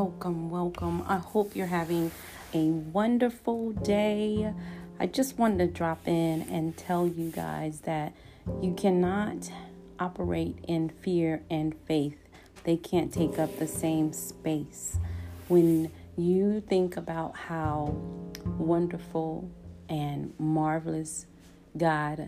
welcome, welcome. I hope you're having a wonderful day. I just wanted to drop in and tell you guys that you cannot operate in fear and faith, they can't take up the same space. When you think about how wonderful and marvelous God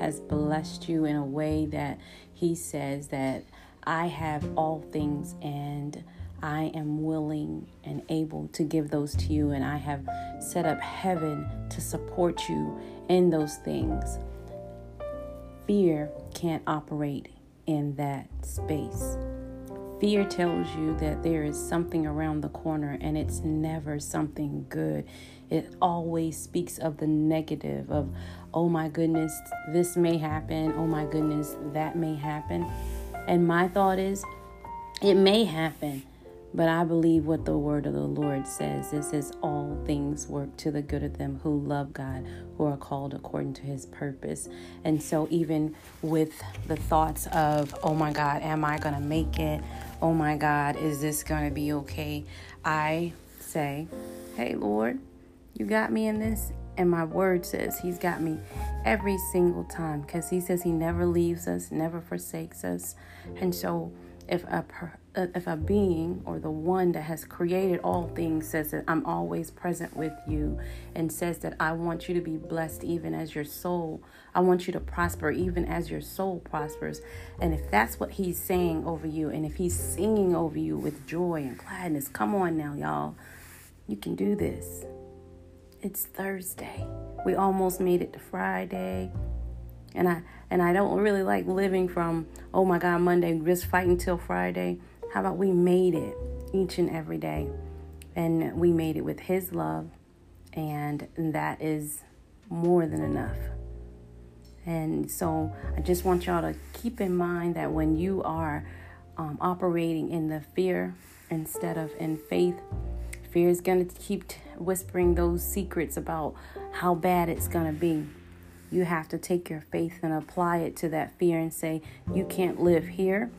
has blessed you in a way that He says that I have all things and I am willing and able to give those to you, and I have set up heaven to support you in those things. Fear can't operate in that space. Fear tells you that there is something around the corner and it's never something good. It always speaks of the negative of, oh my goodness, this may happen. Oh my goodness, that may happen. And my thought is, it may happen but I believe what the word of the Lord says. It says, All things work to the good of them who love God, who are called according to his purpose. And so, even with the thoughts of, Oh my God, am I going to make it? Oh my God, is this going to be okay? I say, Hey, Lord, you got me in this. And my word says he's got me every single time because he says he never leaves us, never forsakes us. And so, if a Uh, if a being or the one that has created all things says that I'm always present with you and says that I want you to be blessed even as your soul, I want you to prosper even as your soul prospers. And if that's what he's saying over you, and if he's singing over you with joy and gladness, come on now, y'all. You can do this. It's Thursday. We almost made it to Friday. And I and I don't really like living from, oh my God, Monday, just fighting till Friday. How about we made it each and every day? And we made it with His love, and that is more than enough. And so I just want y'all to keep in mind that when you are um, operating in the fear instead of in faith, fear is going to keep whispering those secrets about how bad it's going to be. You have to take your faith and apply it to that fear and say, You can't live here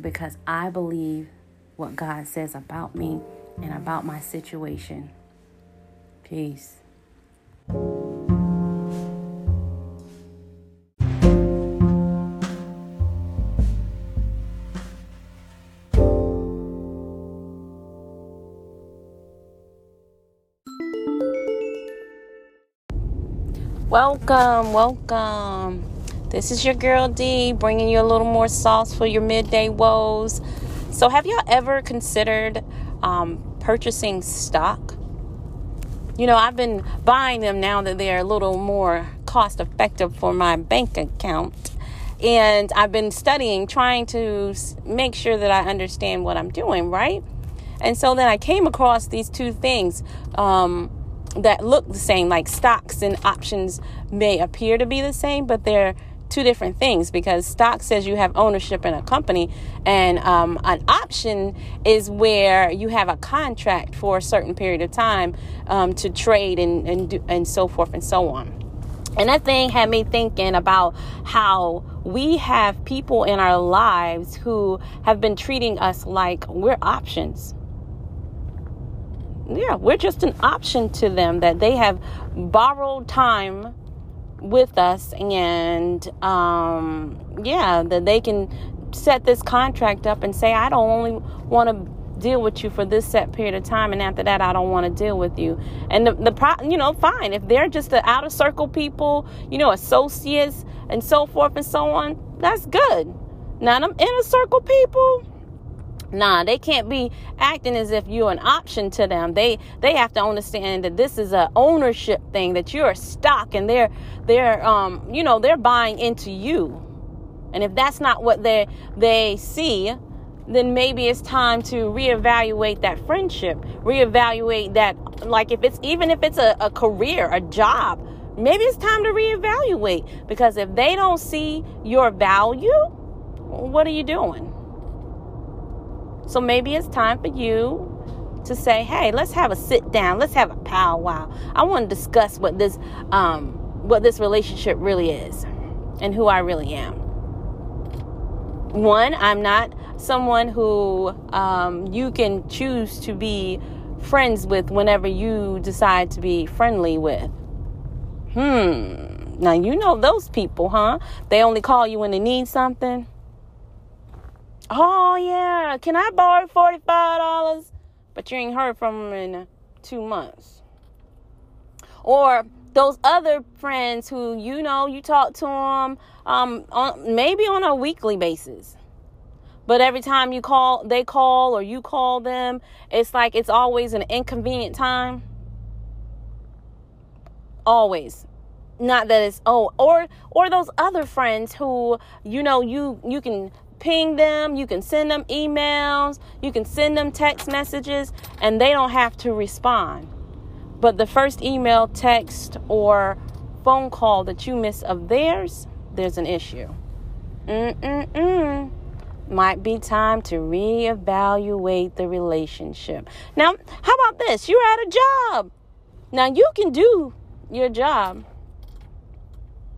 because I believe what God says about me and about my situation. Peace. Welcome, welcome. This is your girl D bringing you a little more sauce for your midday woes. So, have y'all ever considered um, purchasing stock? You know, I've been buying them now that they're a little more cost effective for my bank account. And I've been studying, trying to make sure that I understand what I'm doing, right? And so then I came across these two things um, that look the same, like stocks and options may appear to be the same, but they're two different things because stock says you have ownership in a company, and um, an option is where you have a contract for a certain period of time um, to trade and and, do, and so forth and so on. And that thing had me thinking about how we have people in our lives who have been treating us like we're options. Yeah, we're just an option to them that they have borrowed time with us and um, yeah that they can set this contract up and say i don't only want to deal with you for this set period of time and after that i don't want to deal with you. And the, the pro you know fine. If they're just the outer circle people you know associates and so forth and so on that's good. Now them inner circle people Nah, they can't be acting as if you're an option to them. They they have to understand that this is a ownership thing, that you're a stock and they're they're um you know, they're buying into you. And if that's not what they they see, then maybe it's time to reevaluate that friendship, reevaluate that like if it's even if it's a, a career, a job, maybe it's time to reevaluate. Because if they don't see your value, what are you doing? So maybe it's time for you to say, "Hey, let's have a sit down. Let's have a powwow. I want to discuss what this um, what this relationship really is, and who I really am." One, I'm not someone who um, you can choose to be friends with whenever you decide to be friendly with. Hmm. Now, you know those people, huh? They only call you when they need something. Oh, yeah. Can I borrow $45? But you ain't heard from them in two months. Or those other friends who you know you talk to them um, on maybe on a weekly basis but every time you call they call or you call them it's like it's always an inconvenient time always not that it's oh or or those other friends who you know you you can ping them you can send them emails you can send them text messages and they don't have to respond but the first email, text, or phone call that you miss of theirs, there's an issue. Mm-mm-mm. Might be time to reevaluate the relationship. Now, how about this? You're at a job. Now, you can do your job.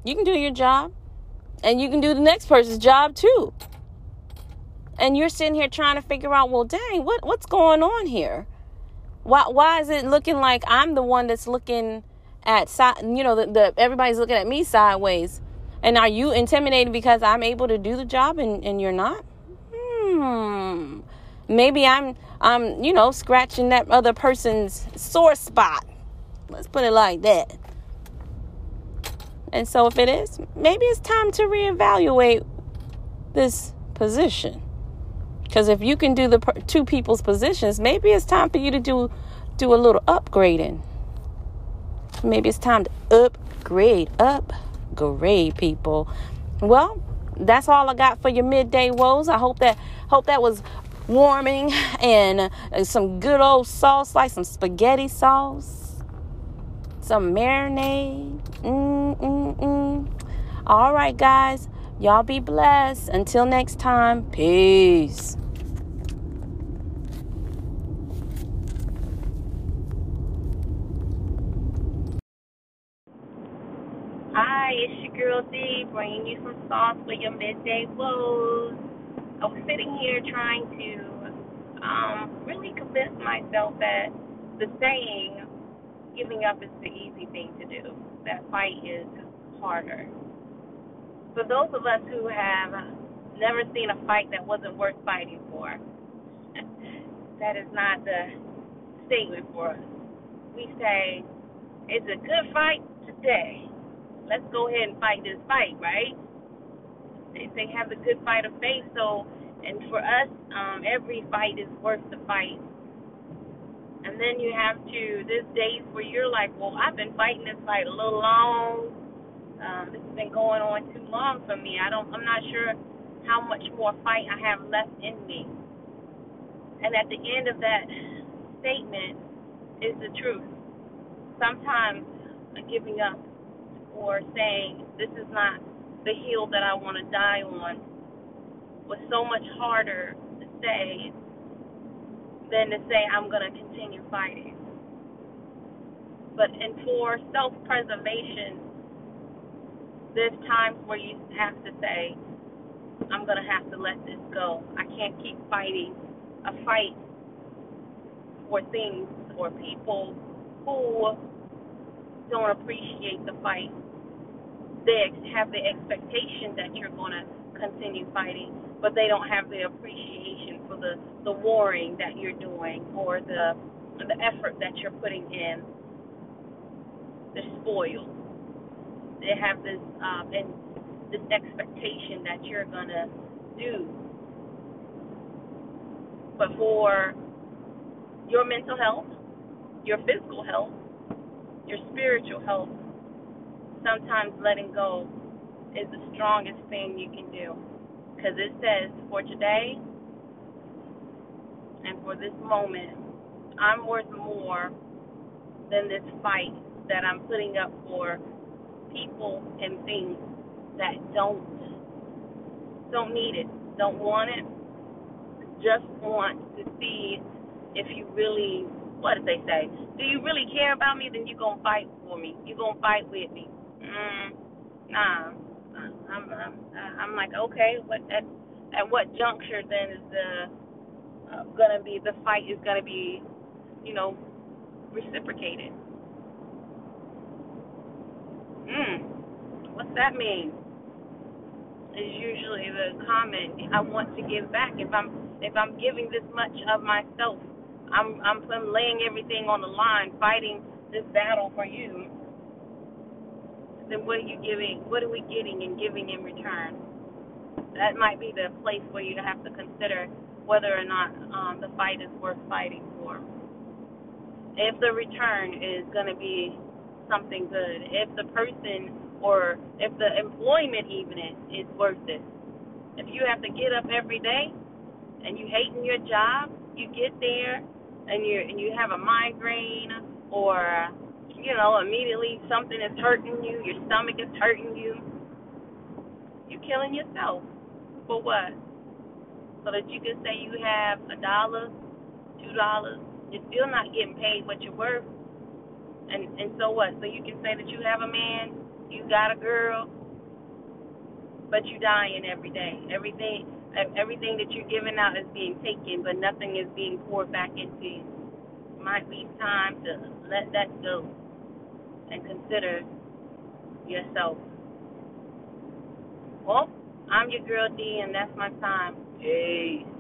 You can do your job, and you can do the next person's job too. And you're sitting here trying to figure out, well, dang, what, what's going on here? Why why is it looking like I'm the one that's looking at side you know the, the everybody's looking at me sideways. And are you intimidated because I'm able to do the job and, and you're not? Hmm. Maybe I'm I'm, you know, scratching that other person's sore spot. Let's put it like that. And so if it is, maybe it's time to reevaluate this position. Because if you can do the two people's positions, maybe it's time for you to do do a little upgrading. Maybe it's time to upgrade, upgrade people. Well, that's all I got for your midday woes. I hope that hope that was warming and uh, some good old sauce, like some spaghetti sauce, some marinade. Mm-mm-mm. All right, guys. Y'all be blessed. Until next time, peace. Hi, it's your girl D, bringing you some sauce for your midday woes. I was sitting here trying to um, really convince myself that the saying, giving up is the easy thing to do, that fight is harder for those of us who have never seen a fight that wasn't worth fighting for, that is not the statement for us. We say, it's a good fight today. Let's go ahead and fight this fight, right? They have the good fight of faith. So, and for us, um, every fight is worth the fight. And then you have to, there's days where you're like, well, I've been fighting this fight a little long um, this has been going on too long for me. I don't. I'm not sure how much more fight I have left in me. And at the end of that statement is the truth. Sometimes giving up or saying this is not the hill that I want to die on was so much harder to say than to say I'm going to continue fighting. But and for self-preservation, there's times where you have to say, I'm going to have to let this go. I can't keep fighting a fight for things or people who don't appreciate the fight. They have the expectation that you're going to continue fighting, but they don't have the appreciation for the, the warring that you're doing or the the effort that you're putting in. They're spoiled they have this um, and this expectation that you're gonna do. But for your mental health, your physical health, your spiritual health, sometimes letting go is the strongest thing you can do. Because it says, for today and for this moment, I'm worth more than this fight that I'm putting up for people and things that don't don't need it, don't want it, just want to see if you really what did they say? Do you really care about me? Then you gonna fight for me. You gonna fight with me? Mm, nah. I'm I'm I'm like okay. What that at what juncture then is the uh, gonna be the fight is gonna be, you know, reciprocated. Hmm. What's that mean? Is usually the comment. I want to give back. If I'm if I'm giving this much of myself, I'm I'm, I'm laying everything on the line, fighting this battle for you. Then what are you giving? What are we getting and giving in return? That might be the place where you have to consider whether or not um, the fight is worth fighting for. If the return is going to be something good, if the person or if the employment even is, is worth it. If you have to get up every day and you hating your job, you get there and you and you have a migraine or you know immediately something is hurting you, your stomach is hurting you, you're killing yourself. For what? So that you can say you have a dollar, two dollars, you're still not getting paid what you're worth. And and so what? So you can say that you have a man, you got a girl, but you dying every day. Everything everything that you're giving out is being taken, but nothing is being poured back into you. Might be time to let that go and consider yourself. Well, I'm your girl D, and that's my time. Peace.